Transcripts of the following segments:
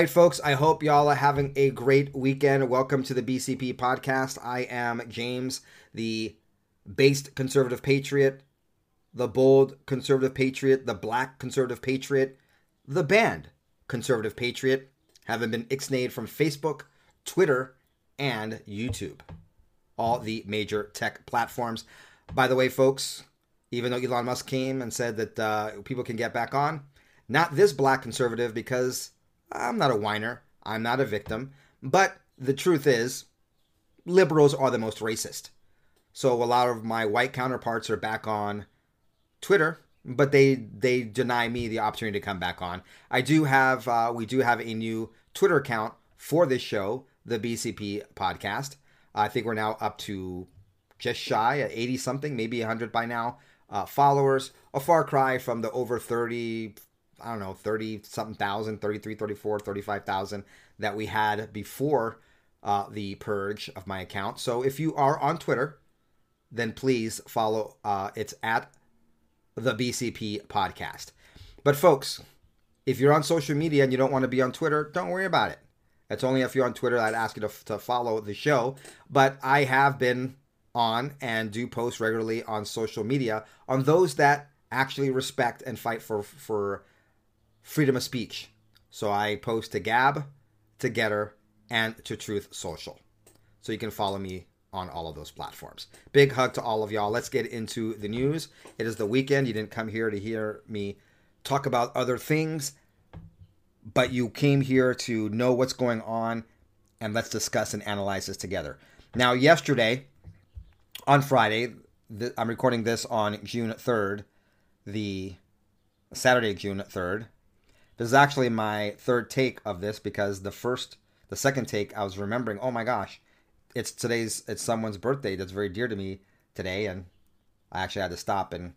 right, folks. I hope y'all are having a great weekend. Welcome to the BCP podcast. I am James, the based conservative patriot, the bold conservative patriot, the black conservative patriot, the band conservative patriot, having been ixnayed from Facebook, Twitter, and YouTube. All the major tech platforms. By the way, folks, even though Elon Musk came and said that uh, people can get back on, not this black conservative because I'm not a whiner. I'm not a victim. But the truth is, liberals are the most racist. So a lot of my white counterparts are back on Twitter, but they they deny me the opportunity to come back on. I do have uh, we do have a new Twitter account for this show, the BCP podcast. I think we're now up to just shy at 80 something, maybe 100 by now uh, followers. A far cry from the over 30, I don't know, 30 something thousand, 33, 34, 35,000 that we had before uh, the purge of my account. So if you are on Twitter, then please follow. Uh, it's at the BCP podcast. But folks, if you're on social media and you don't want to be on Twitter, don't worry about it. It's only if you're on Twitter that I'd ask you to, to follow the show. But I have been on and do post regularly on social media on those that actually respect and fight for for freedom of speech. So I post to Gab, to Gettr, and to Truth Social. So you can follow me on all of those platforms. Big hug to all of y'all. Let's get into the news. It is the weekend. You didn't come here to hear me talk about other things, but you came here to know what's going on and let's discuss and analyze this together. Now, yesterday, on Friday, th- I'm recording this on June 3rd, the Saturday, June 3rd. This is actually my third take of this because the first, the second take, I was remembering, oh my gosh, it's today's, it's someone's birthday that's very dear to me today, and I actually had to stop and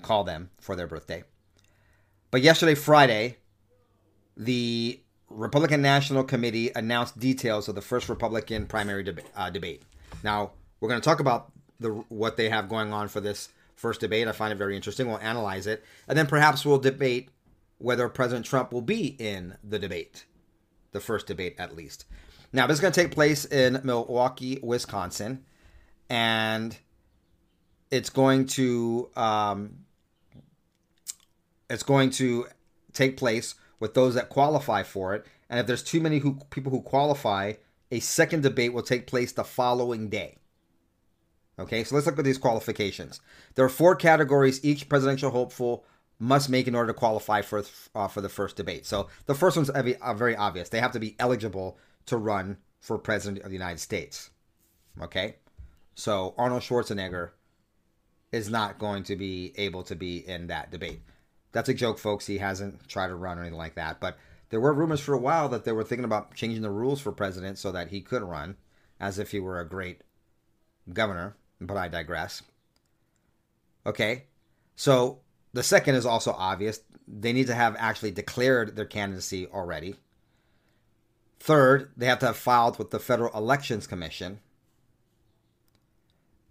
call them for their birthday. But yesterday, Friday, the Republican National Committee announced details of the first Republican primary deb- uh, debate. Now, we're going to talk about the what they have going on for this first debate. I find it very interesting. We'll analyze it, and then perhaps we'll debate whether President Trump will be in the debate, the first debate at least. Now, this is going to take place in Milwaukee, Wisconsin, and it's going to um, it's going to take place with those that qualify for it. And if there's too many who, people who qualify, a second debate will take place the following day. Okay, so let's look at these qualifications. There are four categories each presidential hopeful must make in order to qualify for uh, for the first debate. So the first one's uh, very obvious. They have to be eligible to run for president of the United States. Okay, so Arnold Schwarzenegger is not going to be able to be in that debate. That's a joke, folks. He hasn't tried to run or anything like that. But there were rumors for a while that they were thinking about changing the rules for president so that he could run, as if he were a great governor but I digress. Okay, so the second is also obvious. They need to have actually declared their candidacy already. Third, they have to have filed with the Federal Elections Commission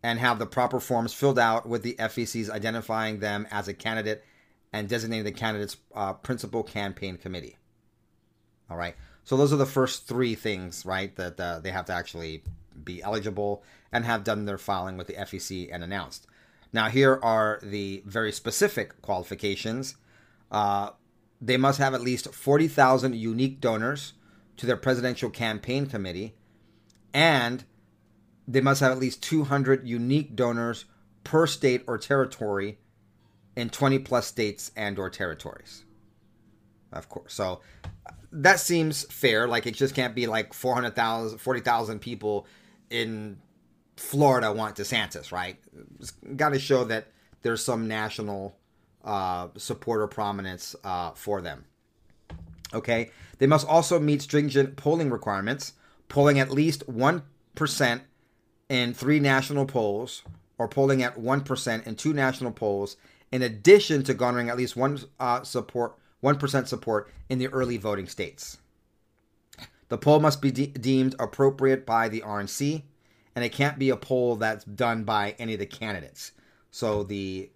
and have the proper forms filled out with the FEC's identifying them as a candidate and designating the candidate's uh, principal campaign committee. All right. So those are the first three things, right? That uh, they have to actually be eligible and have done their filing with the FEC and announced. Now, here are the very specific qualifications. Uh, they must have at least 40,000 unique donors to their presidential campaign committee, and they must have at least 200 unique donors per state or territory in 20 plus states and or territories. Of course. So that seems fair. Like it just can't be like 400,000, 40,000 people in Florida want DeSantis, right? Got to show that there's some national uh, support or prominence uh, for them. Okay. They must also meet stringent polling requirements, polling at least 1% in three national polls or polling at 1% in two national polls, in addition to garnering at least one uh, support, 1% support in the early voting states. The poll must be de- deemed appropriate by the RNC and it can't be a poll that's done by any of the candidates. So the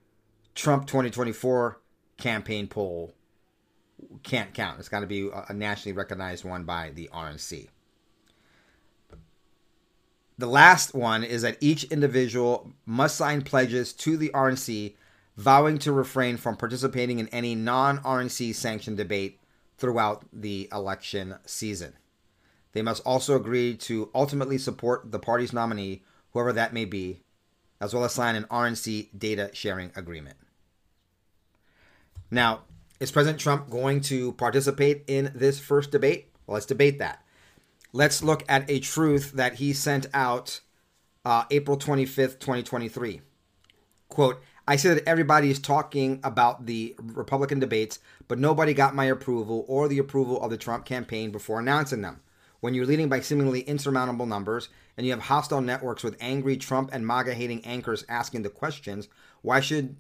Trump 2024 campaign poll can't count. It's got to be a nationally recognized one by the RNC. The last one is that each individual must sign pledges to the RNC vowing to refrain from participating in any non RNC sanctioned debate throughout the election season. They must also agree to ultimately support the party's nominee, whoever that may be, as well as sign an RNC data sharing agreement. Now, is President Trump going to participate in this first debate? Well, let's debate that. Let's look at a truth that he sent out uh, April 25th, 2023. Quote, I said that everybody is talking about the Republican debates, but nobody got my approval or the approval of the Trump campaign before announcing them. When you're leading by seemingly insurmountable numbers and you have hostile networks with angry Trump and MAGA hating anchors asking the questions, why should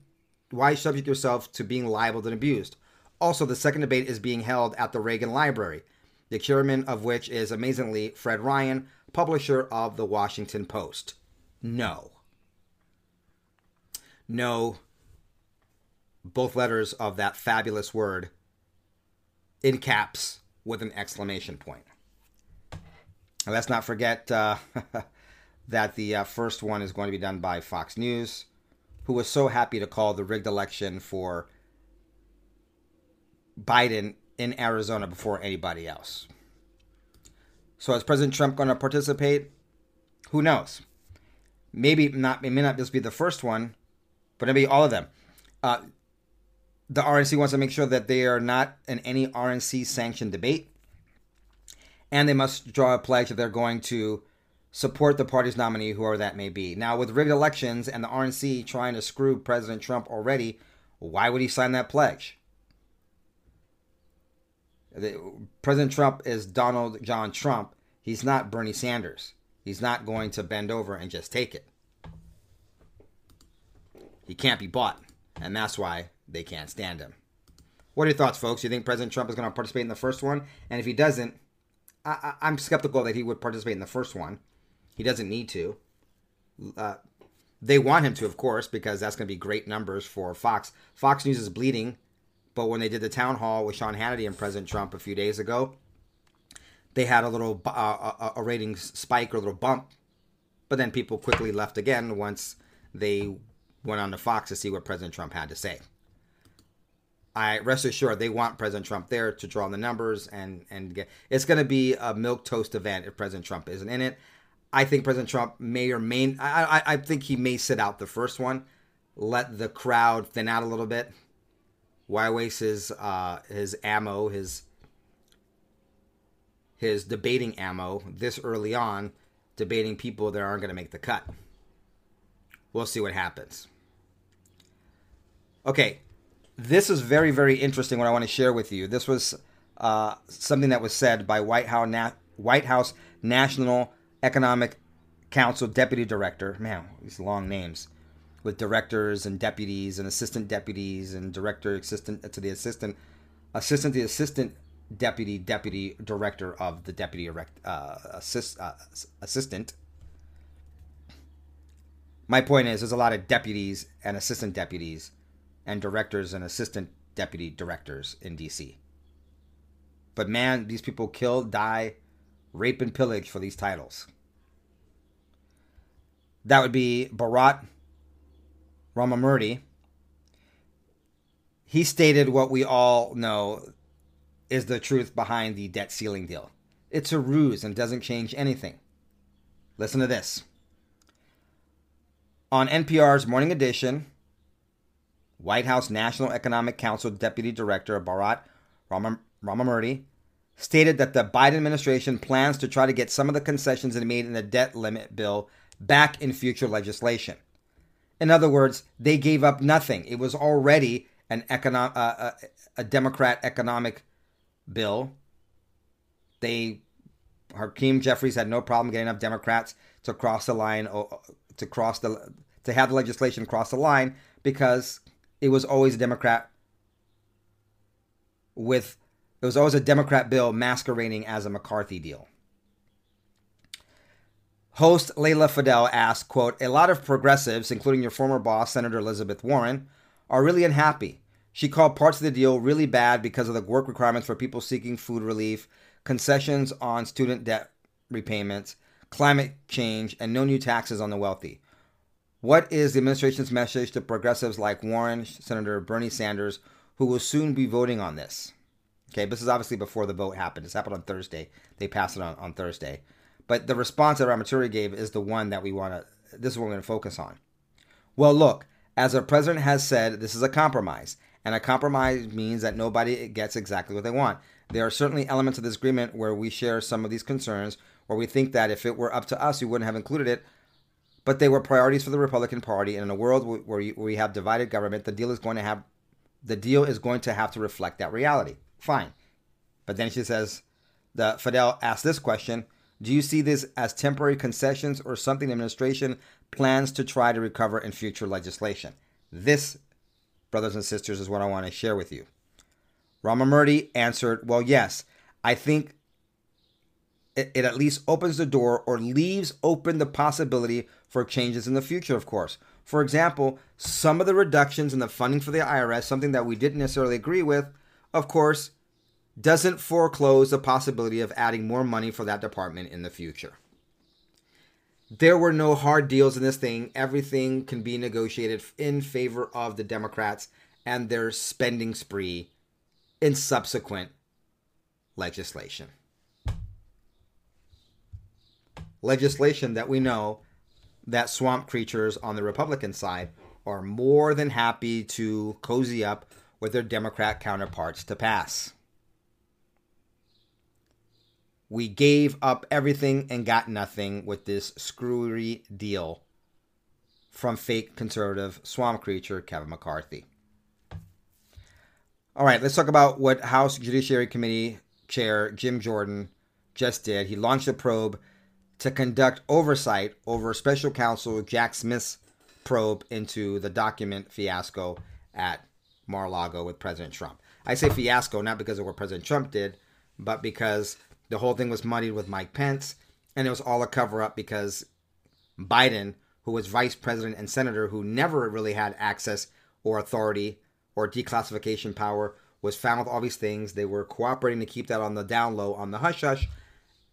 why subject yourself to being libeled and abused? Also, the second debate is being held at the Reagan Library, the chairman of which is amazingly Fred Ryan, publisher of the Washington Post. No No. both letters of that fabulous word in caps with an exclamation point. And let's not forget uh, that the uh, first one is going to be done by Fox News, who was so happy to call the rigged election for Biden in Arizona before anybody else. So is President Trump going to participate? Who knows? Maybe not. It may not just be the first one, but maybe all of them. Uh, the RNC wants to make sure that they are not in any RNC sanctioned debate, and they must draw a pledge that they're going to support the party's nominee, whoever that may be. Now, with rigged elections and the RNC trying to screw President Trump already, why would he sign that pledge? President Trump is Donald John Trump. He's not Bernie Sanders. He's not going to bend over and just take it. He can't be bought, and that's why they can't stand him. What are your thoughts, folks? Do you think President Trump is going to participate in the first one? And if he doesn't, I, am skeptical that he would participate in the first one. He doesn't need to. Uh, they want him to, of course, because that's going to be great numbers for Fox. Fox News is bleeding, but when they did the town hall with Sean Hannity and President Trump a few days ago, they had a little uh, a, a ratings spike or a little bump, but then people quickly left again once they went on to Fox to see what President Trump had to say. I rest assured they want President Trump there to draw the numbers and and get. It's going to be a milk toast event if President Trump isn't in it. I think President Trump may or may. I, I, I think he may sit out the first one, let the crowd thin out a little bit. Why waste his uh, his ammo, his his debating ammo this early on, debating people that aren't going to make the cut? We'll see what happens. Okay, this is very, very interesting. What I want to share with you. This was uh, something that was said by White House, Na- White House National Economic Council Deputy Director. Man, these long names with directors and deputies and assistant deputies and director assistant to the assistant, assistant to the assistant deputy deputy director of the deputy uh, assist, uh, assistant. My point is, there's a lot of deputies and assistant deputies and directors and assistant deputy directors in DC. But man, these people kill, die, rape, and pillage for these titles. That would be Bharat Ramamurti. He stated what we all know is the truth behind the debt ceiling deal. It's a ruse and doesn't change anything. Listen to this. On NPR's Morning Edition, White House National Economic Council Deputy Director Bharat Ramamurti stated that the Biden administration plans to try to get some of the concessions it made in the debt limit bill back in future legislation. In other words, they gave up nothing. It was already an econo- uh, uh, a Democrat economic bill. They Hakeem Jeffries had no problem getting enough Democrats to cross the line to cross the to have the legislation cross the line because it was always a Democrat with it was always a Democrat bill masquerading as a McCarthy deal. Host Leila Fadel asked, quote, A lot of progressives, including your former boss, Senator Elizabeth Warren, are really unhappy. She called parts of the deal really bad because of the work requirements for people seeking food relief, concessions on student debt repayments, climate change, and no new taxes on the wealthy. What is the administration's message to progressives like Warren, Senator Bernie Sanders, who will soon be voting on this? Okay, this is obviously before the vote happened. This happened on Thursday. They passed it on, on Thursday. But the response that Ramaturi gave is the one that we want to, this is what we're going to focus on. Well, look, as our president has said, this is a compromise. And a compromise means that nobody gets exactly what they want. There are certainly elements of this agreement where we share some of these concerns, where we think that if it were up to us, we wouldn't have included it. But they were priorities for the Republican Party, and in a world where we have divided government, the deal is going to have the deal is going to have to reflect that reality. Fine, but then she says, the Fadel asked this question: Do you see this as temporary concessions or something the administration plans to try to recover in future legislation? This brothers and sisters, is what I want to share with you. Ramamurti answered, Well, yes, I think it, it, at least opens the door or leaves open the possibility for changes in the future, of course. For example, some of the reductions in the funding for the IRS, something that we didn't necessarily agree with, of course, doesn't foreclose the possibility of adding more money for that department in the future. There were no hard deals in this thing. Everything can be negotiated in favor of the Democrats and their spending spree in subsequent legislation. Legislation that we know that swamp creatures on the Republican side are more than happy to cozy up with their Democrat counterparts to pass. We gave up everything and got nothing with this screwery deal from fake conservative swamp creature Kevin McCarthy. All right, let's talk about what House Judiciary Committee Chair Jim Jordan just did. He launched a probe to conduct oversight over special counsel Jack Smith's probe into the document fiasco at Mar-a-Lago with President Trump. I say fiasco not because of what President Trump did, but because the whole thing was muddied with Mike Pence, and it was all a cover up because Biden, who was vice president and senator, who never really had access or authority or declassification power, was found with all these things. They were cooperating to keep that on the down low, on the hush hush,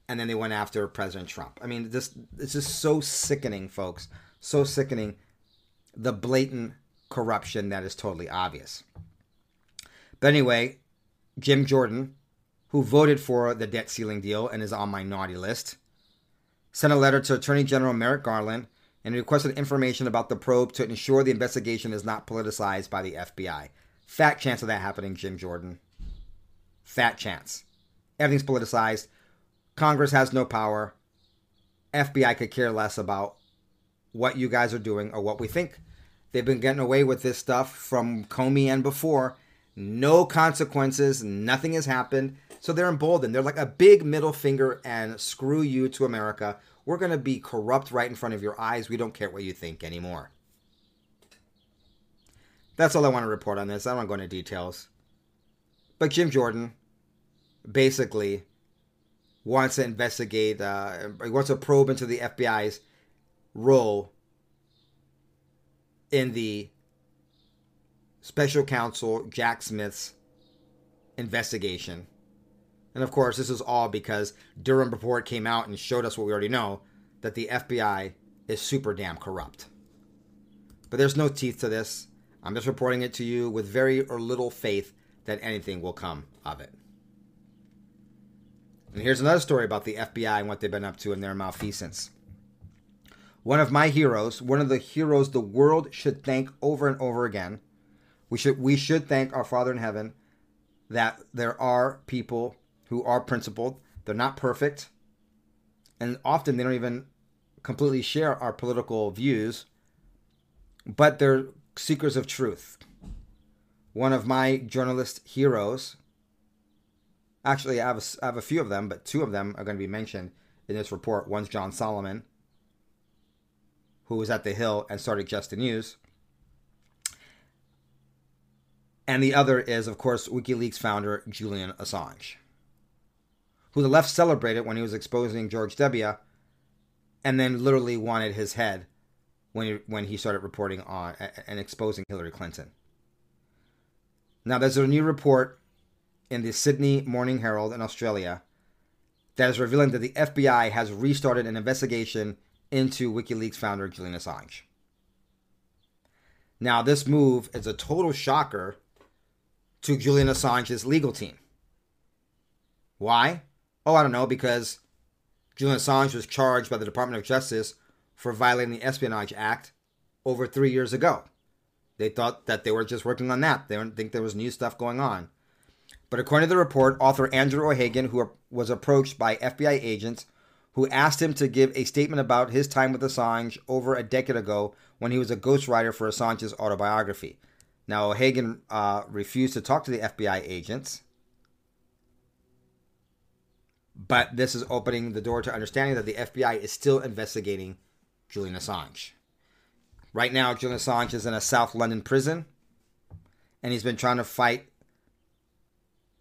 and then they went after President Trump. I mean, this this is so sickening, folks. So sickening. The blatant corruption that is totally obvious. But anyway, Jim Jordan, who voted for the debt ceiling deal and is on my naughty list, sent a letter to Attorney General Merrick Garland and requested information about the probe to ensure the investigation is not politicized by the FBI. Fat chance of that happening, Jim Jordan. Fat chance. Everything's politicized. Congress has no power. FBI could care less about what you guys are doing or what we think. They've been getting away with this stuff from Comey and before. No consequences. Nothing has happened. So they're emboldened. They're like a big middle finger and screw you to America. We're going to be corrupt right in front of your eyes. We don't care what you think anymore. That's all I want to report on this. I don't want to go into details. But Jim Jordan basically wants to investigate, uh, wants to probe into the FBI's role in the special counsel Jack Smith's investigation and of course, this is all because Durham report came out and showed us what we already know that the FBI is super damn corrupt. But there's no teeth to this. I'm just reporting it to you with very or little faith that anything will come of it. And here's another story about the FBI and what they've been up to in their malfeasance. One of my heroes, one of the heroes the world should thank over and over again. We should we should thank our Father in heaven that there are people who are principled. They're not perfect. And often they don't even completely share our political views, but they're seekers of truth. One of my journalist heroes, actually, I have, a, I have a few of them, but two of them are going to be mentioned in this report. One's John Solomon, who was at the Hill and started Just the News. And the other is, of course, WikiLeaks founder Julian Assange who the left celebrated when he was exposing George W. and then literally wanted his head when he, when he started reporting on and exposing Hillary Clinton. Now, there's a new report in the Sydney Morning Herald in Australia that is revealing that the FBI has restarted an investigation into WikiLeaks founder Julian Assange. Now, this move is a total shocker to Julian Assange's legal team. Why? Oh, I don't know, because Julian Assange was charged by the Department of Justice for violating the Espionage Act over three years ago. They thought that they were just working on that. They didn't think there was new stuff going on. But according to the report, author Andrew O'Hagan, who was approached by FBI agents who asked him to give a statement about his time with Assange over a decade ago when he was a ghostwriter for Assange's autobiography. Now, O'Hagan uh, refused to talk to the FBI agents, but this is opening the door to understanding that the FBI is still investigating Julian Assange. Right now, Julian Assange is in a South London prison, and he's been trying to fight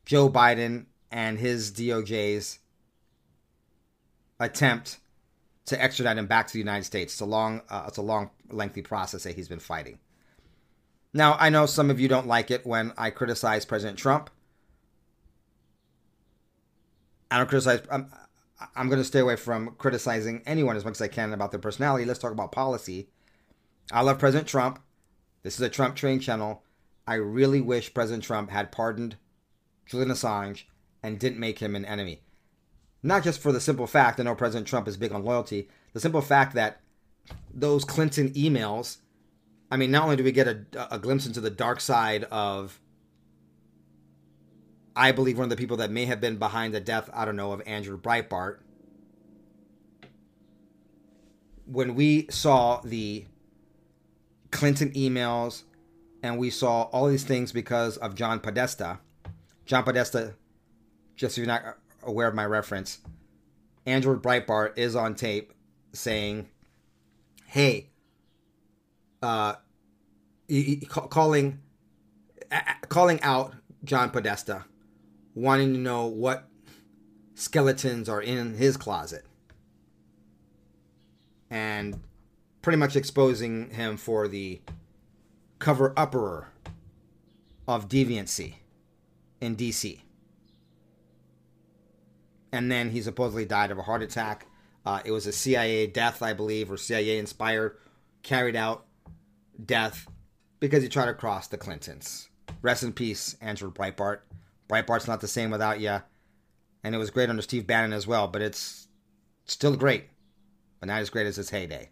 Joe Biden and his DOJ's attempt to extradite him back to the United States. It's a long, uh, it's a long, lengthy process that he's been fighting. Now, I know some of you don't like it when I criticize President Trump. I don't criticize. I'm, I'm going to stay away from criticizing anyone as much as I can about their personality. Let's talk about policy. I love President Trump. This is a Trump train channel. I really wish President Trump had pardoned Julian Assange and didn't make him an enemy. Not just for the simple fact, I know President Trump is big on loyalty, the simple fact that those Clinton emails, I mean, not only do we get a, a glimpse into the dark side of, I believe, one of the people that may have been behind the death, I don't know, of Andrew Breitbart. When we saw the Clinton emails and we saw all these things because of John Podesta, John Podesta, just if you're not aware of my reference, Andrew Breitbart is on tape saying, "Hey, uh, calling calling out John Podesta, wanting to know what skeletons are in his closet, and pretty much exposing him for the cover upper of deviancy." In DC. And then he supposedly died of a heart attack. Uh, it was a CIA death, I believe, or CIA inspired, carried out death because he tried to cross the Clintons. Rest in peace, Andrew Breitbart. Breitbart's not the same without you. And it was great under Steve Bannon as well, but it's still great, but not as great as its heyday.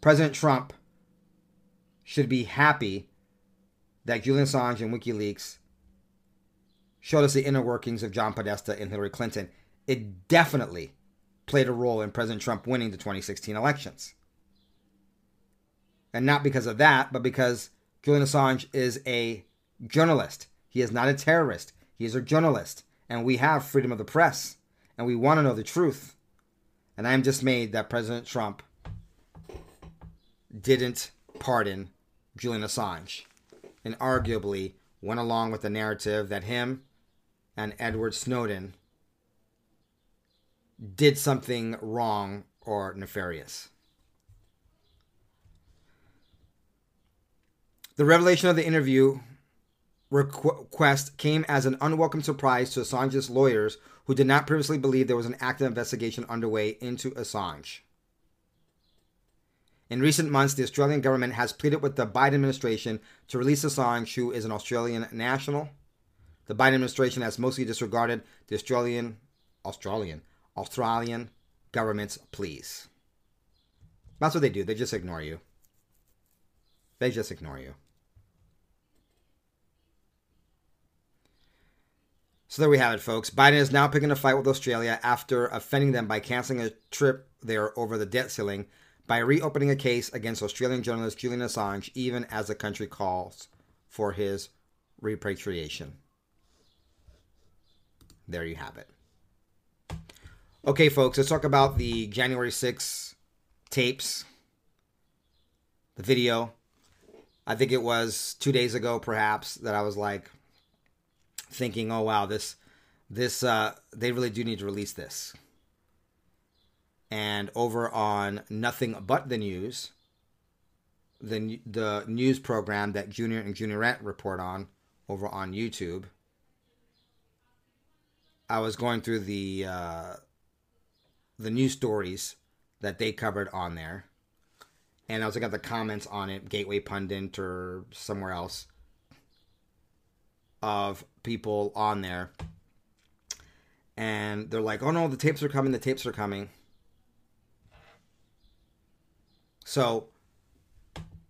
President Trump should be happy that Julian Assange and WikiLeaks showed us the inner workings of John Podesta and Hillary Clinton. It definitely played a role in President Trump winning the 2016 elections. And not because of that, but because Julian Assange is a journalist. He is not a terrorist. He is a journalist. And we have freedom of the press. And we want to know the truth. And I am dismayed that President Trump didn't pardon Julian Assange and arguably went along with the narrative that him and Edward Snowden did something wrong or nefarious. The revelation of the interview request came as an unwelcome surprise to Assange's lawyers who did not previously believe there was an active investigation underway into Assange. In recent months, the Australian government has pleaded with the Biden administration to release Assange, who is an Australian national. The Biden administration has mostly disregarded the Australian, Australian, Australian government's pleas. That's what they do. They just ignore you. They just ignore you. So there we have it, folks. Biden is now picking a fight with Australia after offending them by canceling a trip there over the debt ceiling by reopening a case against Australian journalist Julian Assange, even as the country calls for his repatriation. There you have it. Okay, folks, let's talk about the January 6 tapes, the video. I think it was two days ago, perhaps, that I was like thinking, "Oh wow, this, this, uh, they really do need to release this." And over on Nothing But the News, the the news program that Junior and Juniorette report on over on YouTube. I was going through the uh, the news stories that they covered on there, and I was looking at the comments on it, Gateway Pundit or somewhere else, of people on there, and they're like, "Oh no, the tapes are coming! The tapes are coming!" So,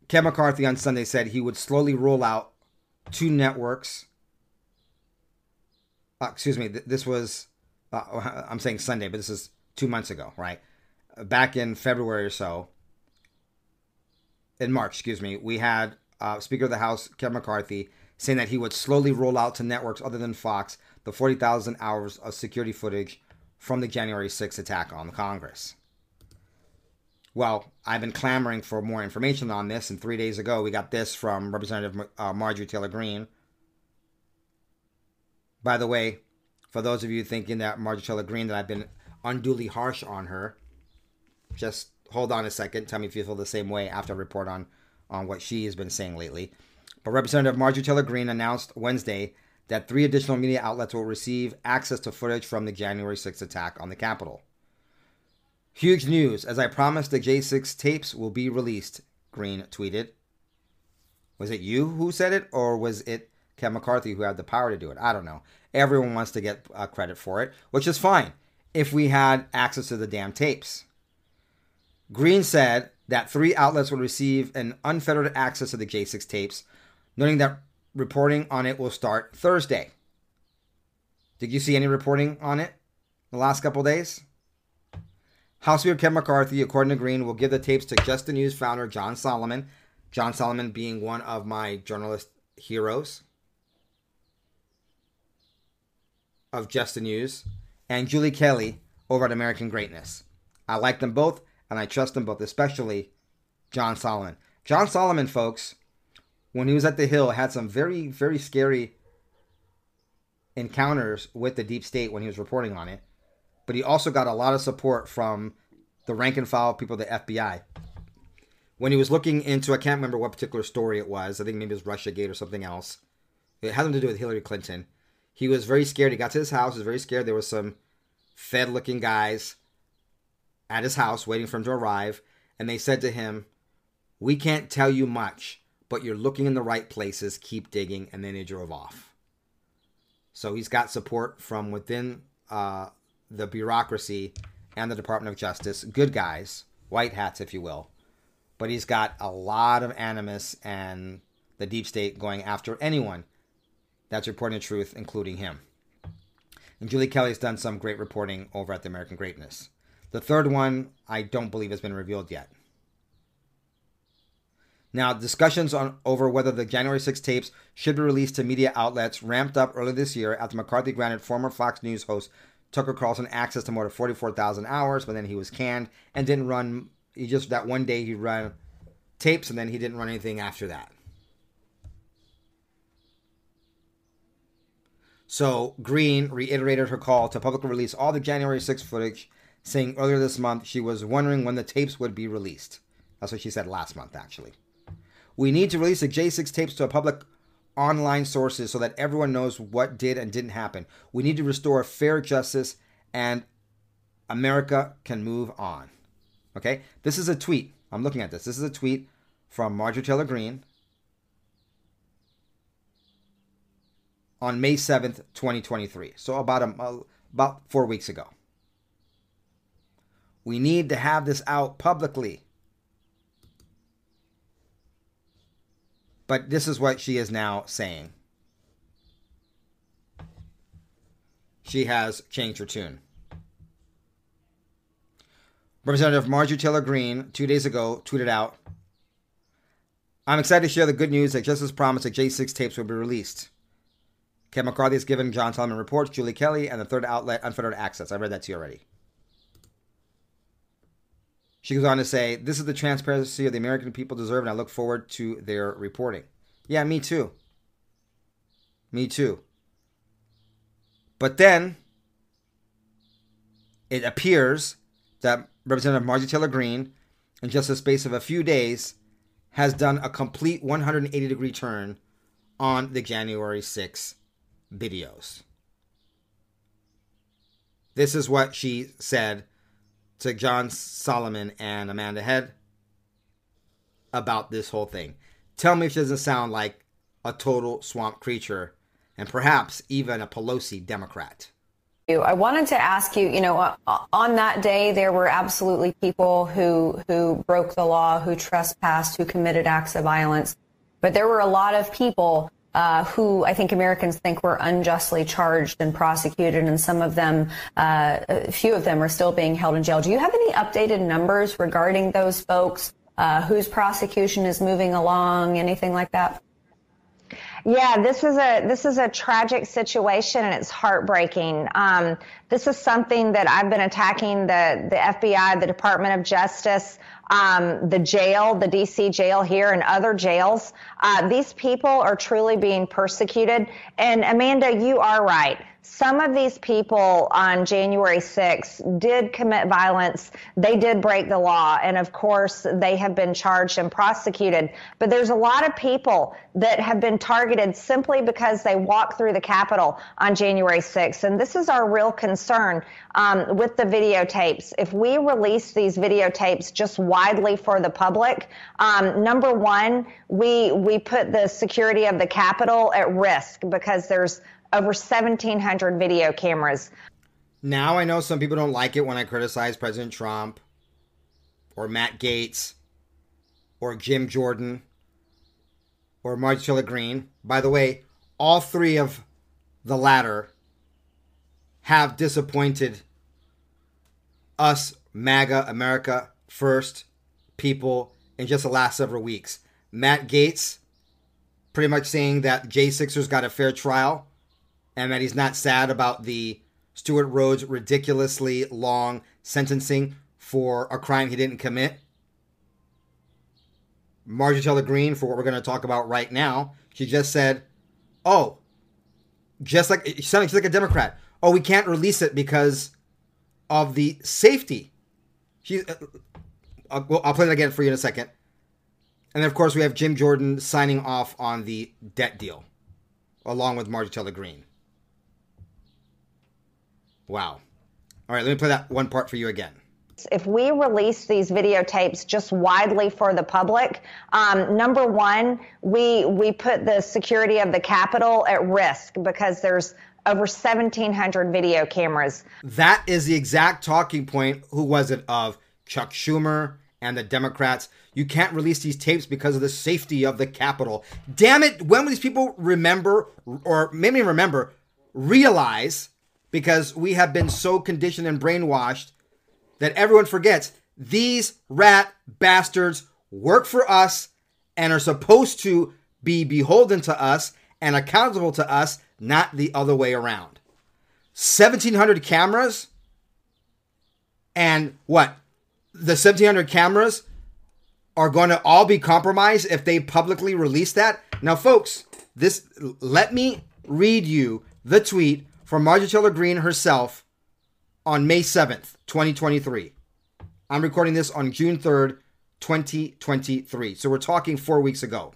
Ken McCarthy on Sunday said he would slowly roll out two networks. Uh, excuse me, th- this was, uh, I'm saying Sunday, but this is two months ago, right? Back in February or so, in March, excuse me, we had uh, Speaker of the House, Ken McCarthy, saying that he would slowly roll out to networks other than Fox the 40,000 hours of security footage from the January 6th attack on the Congress. Well, I've been clamoring for more information on this, and three days ago we got this from Representative uh, Marjorie Taylor Greene. By the way, for those of you thinking that Marjorie Taylor Greene, that I've been unduly harsh on her, just hold on a second. Tell me if you feel the same way after I report on, on what she has been saying lately. But Representative Marjorie Taylor Greene announced Wednesday that three additional media outlets will receive access to footage from the January 6th attack on the Capitol. Huge news. As I promised, the J6 tapes will be released, Greene tweeted. Was it you who said it, or was it Ken McCarthy who had the power to do it? I don't know. Everyone wants to get uh, credit for it, which is fine if we had access to the damn tapes. Greene said that three outlets will receive an unfettered access to the J6 tapes, noting that reporting on it will start Thursday. Did you see any reporting on it the last couple days? House Speaker Ken McCarthy, according to Greene, will give the tapes to Just the News founder John Solomon. John Solomon being one of my journalist heroes of Just the News, and Julie Kelly over at American Greatness. I like them both, and I trust them both, especially John Solomon. John Solomon, folks, when he was at the Hill, had some very, very scary encounters with the deep state when he was reporting on it but he also got a lot of support from the rank and file people, the FBI. When he was looking into, I can't remember what particular story it was. I think maybe it was Russiagate or something else. It had to do with Hillary Clinton. He was very scared. He got to his house. He was very scared. There was some Fed-looking guys at his house waiting for him to arrive, and they said to him, "We can't tell you much, but you're looking in the right places. Keep digging." And then he drove off. So he's got support from within uh, the bureaucracy and the Department of Justice, good guys, white hats, if you will. But he's got a lot of animus and the deep state going after anyone that's reporting the truth, including him. And Julie Kelly's done some great reporting over at the American Greatness. The third one, I don't believe has been revealed yet. Now, discussions on over whether the January 6 tapes should be released to media outlets ramped up early this year after McCarthy granted former Fox News host Tucker Carlson access to more than 44,000 hours, but then he was canned and didn't run. He just, that one day, he ran tapes and then he didn't run anything after that. So Greene reiterated her call to publicly release all the January 6 footage, saying earlier this month she was wondering when the tapes would be released. That's what she said last month, actually. We need to release the J6 tapes to a public online sources so that everyone knows what did and didn't happen. We need to restore fair justice and America can move on. Okay? This is a tweet. I'm looking at this. This is a tweet from Marjorie Taylor Greene on May 7th, 2023. So about a, about 4 weeks ago. We need to have this out publicly. But this is what she is now saying. She has changed her tune. Representative Marjorie Taylor Greene, two days ago, tweeted out I'm excited to share the good news that just as promised, the J6 tapes will be released. Ken McCarthy has given John Solomon reports, Julie Kelly, and the third outlet unfettered access. I read that to you already. She goes on to say, This is the transparency of the American people deserve, and I look forward to their reporting. Yeah, me too. Me too. But then it appears that Representative Marjorie Taylor Greene, in just a space of a few days, has done a complete 180 degree turn on the January 6 videos. This is what she said to John Solomon and Amanda Head about this whole thing. Tell me if she doesn't sound like a total swamp creature and perhaps even a Pelosi Democrat. I wanted to ask you, you know, uh, on that day there were absolutely people who who broke the law, who trespassed, who committed acts of violence, but there were a lot of people uh, who I think Americans think were unjustly charged and prosecuted, and some of them, uh, a few of them, are still being held in jail. Do you have any updated numbers regarding those folks? Uh, whose prosecution is moving along? Anything like that? Yeah, this is a this is a tragic situation and it's heartbreaking. Um, this is something that I've been attacking the the FBI, the Department of Justice, um, the jail, the DC jail here, and other jails. Uh, these people are truly being persecuted. And Amanda, you are right some of these people on January 6th did commit violence. They did break the law. And of course, they have been charged and prosecuted. But there's a lot of people that have been targeted simply because they walked through the Capitol on January 6th. And this is our real concern um, with the videotapes. If we release these videotapes just widely for the public, um, number one, we, we put the security of the Capitol at risk because there's over 1,700 video cameras. Now I know some people don't like it when I criticize President Trump or Matt Gaetz or Jim Jordan or Marjorie Greene. By the way, all three of the latter have disappointed us, MAGA, America First people in just the last several weeks. Matt Gaetz pretty much saying that J6ers got a fair trial and that he's not sad about the Stewart Rhodes ridiculously long sentencing for a crime he didn't commit. Marjorie Taylor Greene, for what we're going to talk about right now, she just said, "Oh, just like she sounds like a Democrat. Oh, we can't release it because of the safety." She, uh, I'll, uh, I'll play that again for you in a second. And then, of course, we have Jim Jordan signing off on the debt deal, along with Marjorie Taylor Greene. Wow. All right, let me play that one part for you again. If we release these videotapes just widely for the public, um, number one, we we put the security of the Capitol at risk because there's over 1,700 video cameras. That is the exact talking point. Who was it of Chuck Schumer and the Democrats? You can't release these tapes because of the safety of the Capitol. Damn it! When will these people remember, or maybe remember, realize because we have been so conditioned and brainwashed that everyone forgets these rat bastards work for us and are supposed to be beholden to us and accountable to us, not the other way around. 1700 cameras and what? The 1700 cameras are going to all be compromised if they publicly release that. Now folks, this let me read you the tweet from Marjorie Taylor Greene herself on May 7th, 2023. I'm recording this on June 3rd, 2023. So we're talking four weeks ago.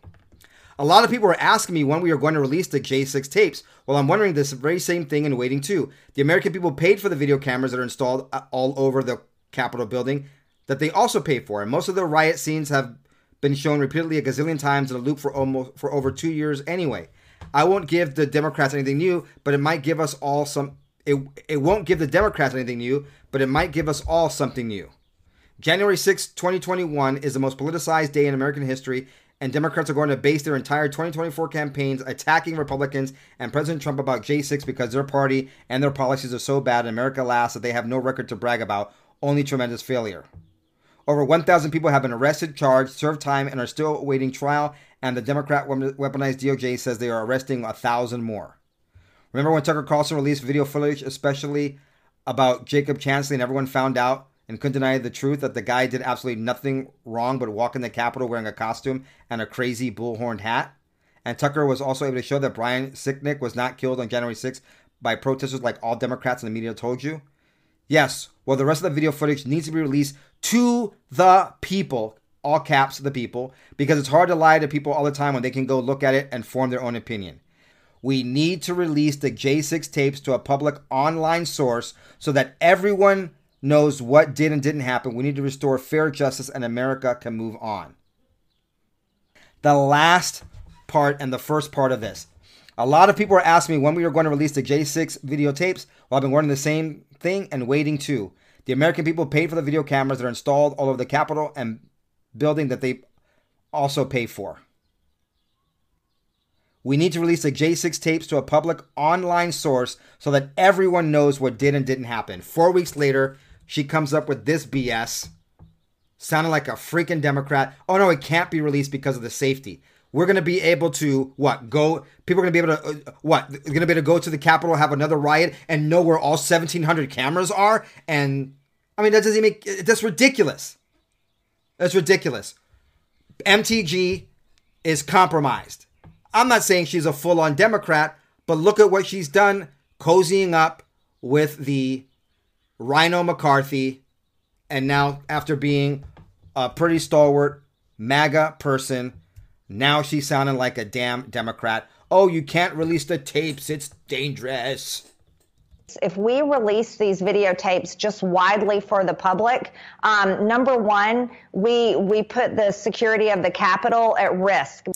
A lot of people were asking me when we are going to release the J6 tapes. Well, I'm wondering this very same thing and waiting too. The American people paid for the video cameras that are installed uh, all over the Capitol building that they also pay for. And most of the riot scenes have been shown repeatedly a gazillion times in a loop for almost for over two years anyway. I won't give the Democrats anything new, but it might give us all some. It, it won't give the Democrats anything new, but it might give us all something new. January 6, 2021 is the most politicized day in American history, and Democrats are going to base their entire 2024 campaigns attacking Republicans and President Trump about J6 because their party and their policies are so bad and America laughs that they have no record to brag about, only tremendous failure. Over 1,000 people have been arrested, charged, served time, and are still awaiting trial and the Democrat weaponized DOJ says they are arresting a thousand more. Remember when Tucker Carlson released video footage, especially about Jacob Chansley, and everyone found out and couldn't deny the truth that the guy did absolutely nothing wrong but walk in the Capitol wearing a costume and a crazy bullhorn hat? And Tucker was also able to show that Brian Sicknick was not killed on January 6th by protesters like all Democrats in the media told you? Yes, well, the rest of the video footage needs to be released to the people all caps the people, because it's hard to lie to people all the time when they can go look at it and form their own opinion. We need to release the J6 tapes to a public online source so that everyone knows what did and didn't happen. We need to restore fair justice and America can move on. The last part and the first part of this. A lot of people are asking me when we are going to release the J6 videotapes. Well, I've been wondering the same thing and waiting too. The American people paid for the video cameras that are installed all over the Capitol and building that they also pay for. We need to release the J6 tapes to a public online source so that everyone knows what did and didn't happen. Four weeks later, she comes up with this BS, sounding like a freaking Democrat. Oh no, it can't be released because of the safety. We're to be able to what go? People are to be able to uh, what? They're to be able to go to the Capitol, have another riot, and know where all 1,700 cameras are. And I mean, that doesn't make that's ridiculous. That's ridiculous. MTG is compromised. I'm not saying she's a full on Democrat, but look at what she's done cozying up with the RINO McCarthy. And now, after being a pretty stalwart MAGA person, now she's sounding like a damn Democrat. Oh, you can't release the tapes, it's dangerous. If we release these videotapes just widely for the public, um, number one, we we put the security of the Capitol at risk.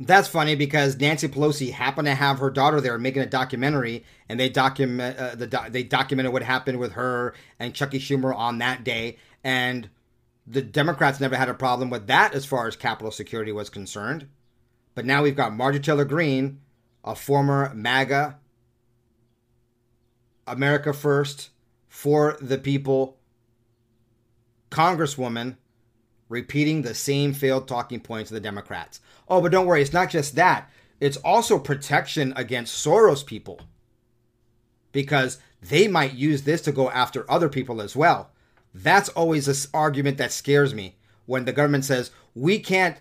That's funny because Nancy Pelosi happened to have her daughter there making a documentary, and they document uh, the they documented what happened with her and Chucky Schumer on that day, and the Democrats never had a problem with that as far as Capitol security was concerned. But now we've got Marjorie Taylor Greene, a former MAGA, America First, for the people Congresswoman repeating the same failed talking points of the Democrats. Oh, but don't worry, it's not just that. It's also protection against Soros people. Because they might use this to go after other people as well. That's always this argument that scares me when the government says, we can't,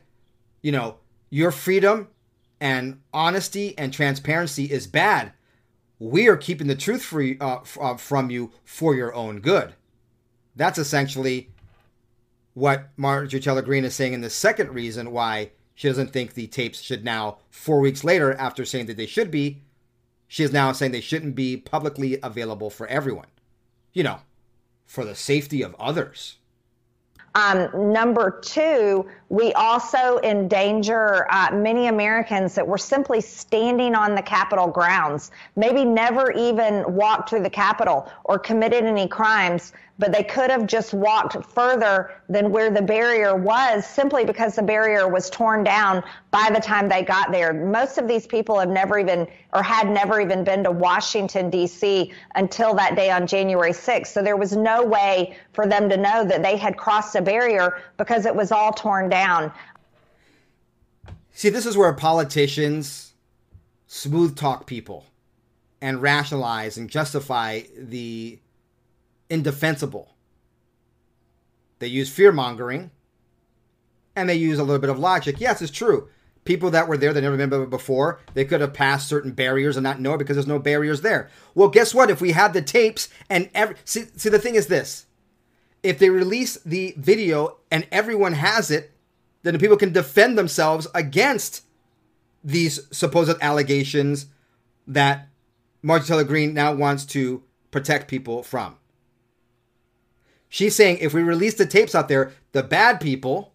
you know, your freedom and honesty and transparency is bad. We are keeping the truth free, uh, f- uh, from you for your own good. That's essentially what Marjorie Taylor Greene is saying in the second reason why she doesn't think the tapes should now, four weeks later, after saying that they should be, she is now saying they shouldn't be publicly available for everyone. You know, for the safety of others. Um, number two, we also endanger uh, many Americans that were simply standing on the Capitol grounds, maybe never even walked through the Capitol or committed any crimes, but they could have just walked further than where the barrier was simply because the barrier was torn down by the time they got there. Most of these people have never even or had never even been to Washington, D.C. until that day on January 6th. So there was no way for them to know that they had crossed a barrier because it was all torn down. See, this is where politicians smooth talk people and rationalize and justify the indefensible. They use fear mongering and they use a little bit of logic. Yes, it's true. People that were there that never been before, they could have passed certain barriers and not know it because there's no barriers there. Well, guess what? If we had the tapes and every see, see the thing is this: if they release the video and everyone has it, then the people can defend themselves against these supposed allegations that Marjorie Taylor Greene now wants to protect people from. She's saying if we release the tapes out there, the bad people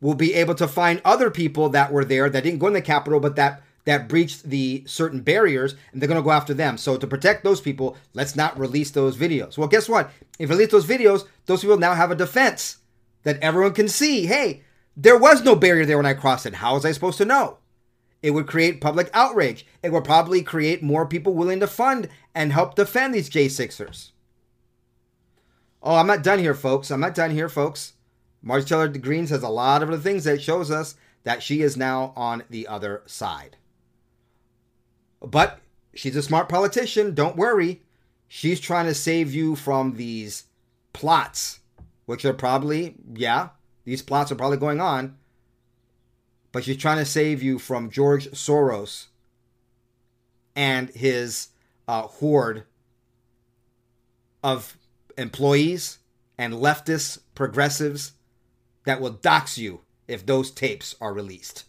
will be able to find other people that were there that didn't go in the Capitol, but that that breached the certain barriers, and they're going to go after them. So to protect those people, let's not release those videos. Well, guess what? If we release those videos, those people now have a defense that everyone can see. Hey, there was no barrier there when I crossed it. How was I supposed to know? It would create public outrage. It would probably create more people willing to fund and help defend these J6ers. Oh, I'm not done here, folks. I'm not done here, folks. Marjorie Taylor Greene says a lot of the things that shows us that she is now on the other side. But she's a smart politician. Don't worry. She's trying to save you from these plots, which are probably, yeah, these plots are probably going on. But she's trying to save you from George Soros and his uh, horde of employees and leftist progressives that will dox you if those tapes are released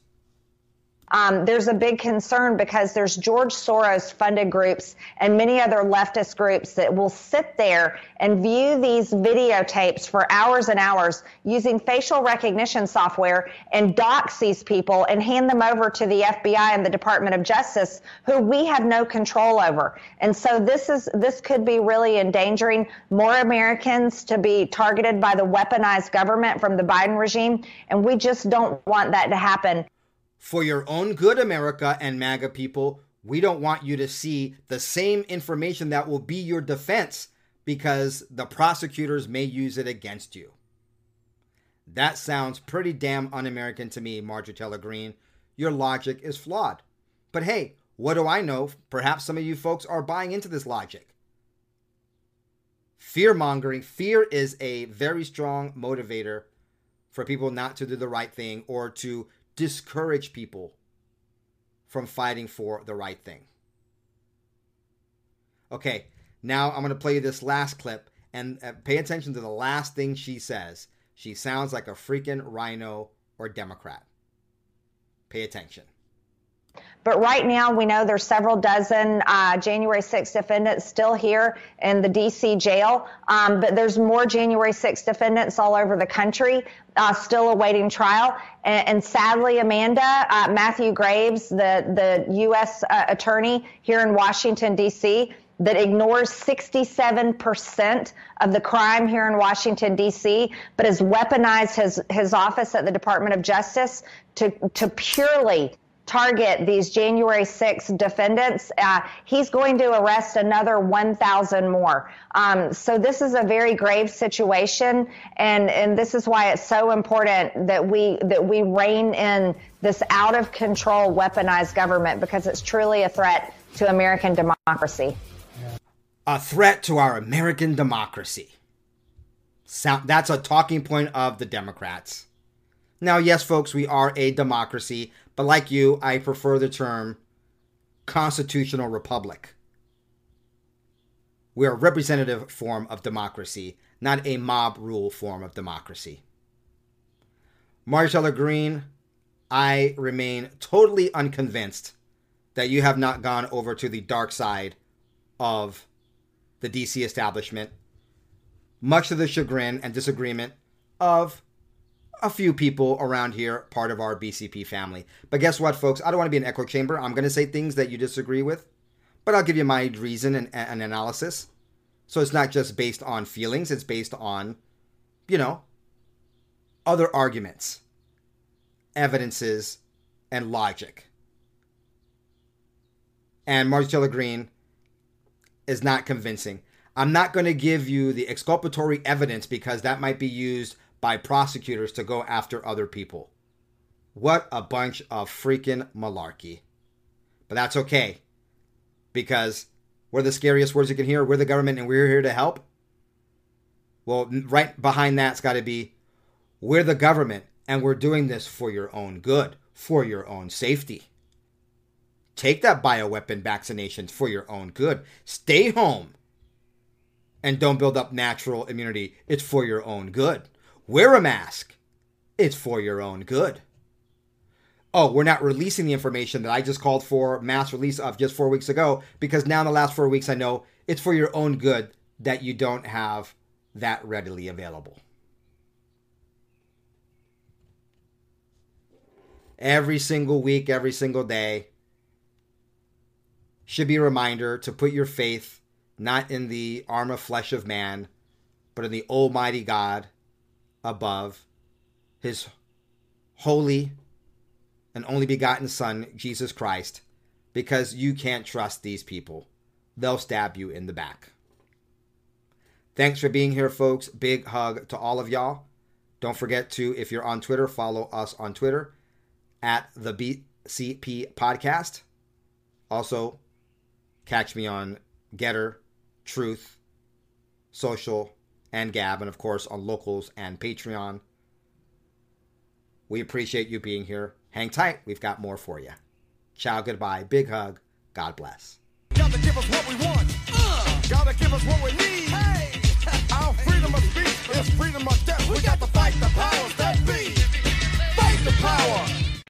um, there's a big concern because there's George Soros funded groups and many other leftist groups that will sit there and view these videotapes for hours and hours using facial recognition software and dox these people and hand them over to the FBI and the Department of Justice, who we have no control over. And so this is this could be really endangering more Americans to be targeted by the weaponized government from the Biden regime, and we just don't want that to happen. For your own good, America and MAGA people, we don't want you to see the same information that will be your defense because the prosecutors may use it against you. That sounds pretty damn un American to me, Marjorie Taylor Greene. Your logic is flawed. But hey, what do I know? Perhaps some of you folks are buying into this logic. Fear mongering, fear is a very strong motivator for people not to do the right thing or to discourage people from fighting for the right thing. Okay, now I'm going to play you this last clip and uh, pay attention to the last thing she says. She sounds like a freaking RINO or Democrat. Pay attention. But right now, we know there's several dozen uh, January 6 defendants still here in the D.C. jail. Um, but there's more January 6 defendants all over the country uh, still awaiting trial. And, and sadly, Amanda, uh, Matthew Graves, the, the U.S. Uh, attorney here in Washington, D.C., that ignores 67% of the crime here in Washington, D.C., but has weaponized his, his office at the Department of Justice to, to purely target these January 6 defendants. Uh, he's going to arrest another 1,000 more. Um, so this is a very grave situation, and and this is why it's so important that we that we rein in this out of control weaponized government because it's truly a threat to American democracy. A threat to our American democracy. That's a talking point of the Democrats. Now, yes, folks, we are a democracy, but like you, I prefer the term constitutional republic. We're a representative form of democracy, not a mob rule form of democracy. Marjorie Greene, I remain totally unconvinced that you have not gone over to the dark side of the DC establishment, much to the chagrin and disagreement of a few people around here, part of our BCP family. But guess what, folks? I don't want to be an echo chamber. I'm going to say things that you disagree with, but I'll give you my reason and, and analysis. So it's not just based on feelings, it's based on, you know, other arguments, evidences, and logic. And Marjorie Greene is not convincing. I'm not going to give you the exculpatory evidence because that might be used by prosecutors to go after other people. What a bunch of freaking malarkey. But that's okay. Because we're the scariest words you can hear. We're the government and we're here to help. Well, right behind that's got to be we're the government and we're doing this for your own good, for your own safety. Take that bioweapon vaccinations for your own good. Stay home and don't build up natural immunity. It's for your own good. Wear a mask. It's for your own good. Oh, we're not releasing the information that I just called for mass release of just four weeks ago because now in the last four weeks I know it's for your own good that you don't have that readily available. Every single week, every single day should be a reminder to put your faith not in the arm of flesh of man, but in the Almighty God above his holy and only begotten Son, Jesus Christ, because you can't trust these people. They'll stab you in the back. Thanks for being here, folks. Big hug to all of y'all. Don't forget to, if you're on Twitter, follow us on Twitter at the BCP Podcast. Also, catch me on GETTR, Truth, Social, and Gab, and of course on Locals and Patreon. We appreciate you being here. Hang tight, we've got more for you. Ciao, goodbye, big hug, God bless. Gotta give us what we want, uh, gotta give us what we need. Hey. Our freedom of speech is freedom of death. We, we got, got to fight the powers that be. Fight the power.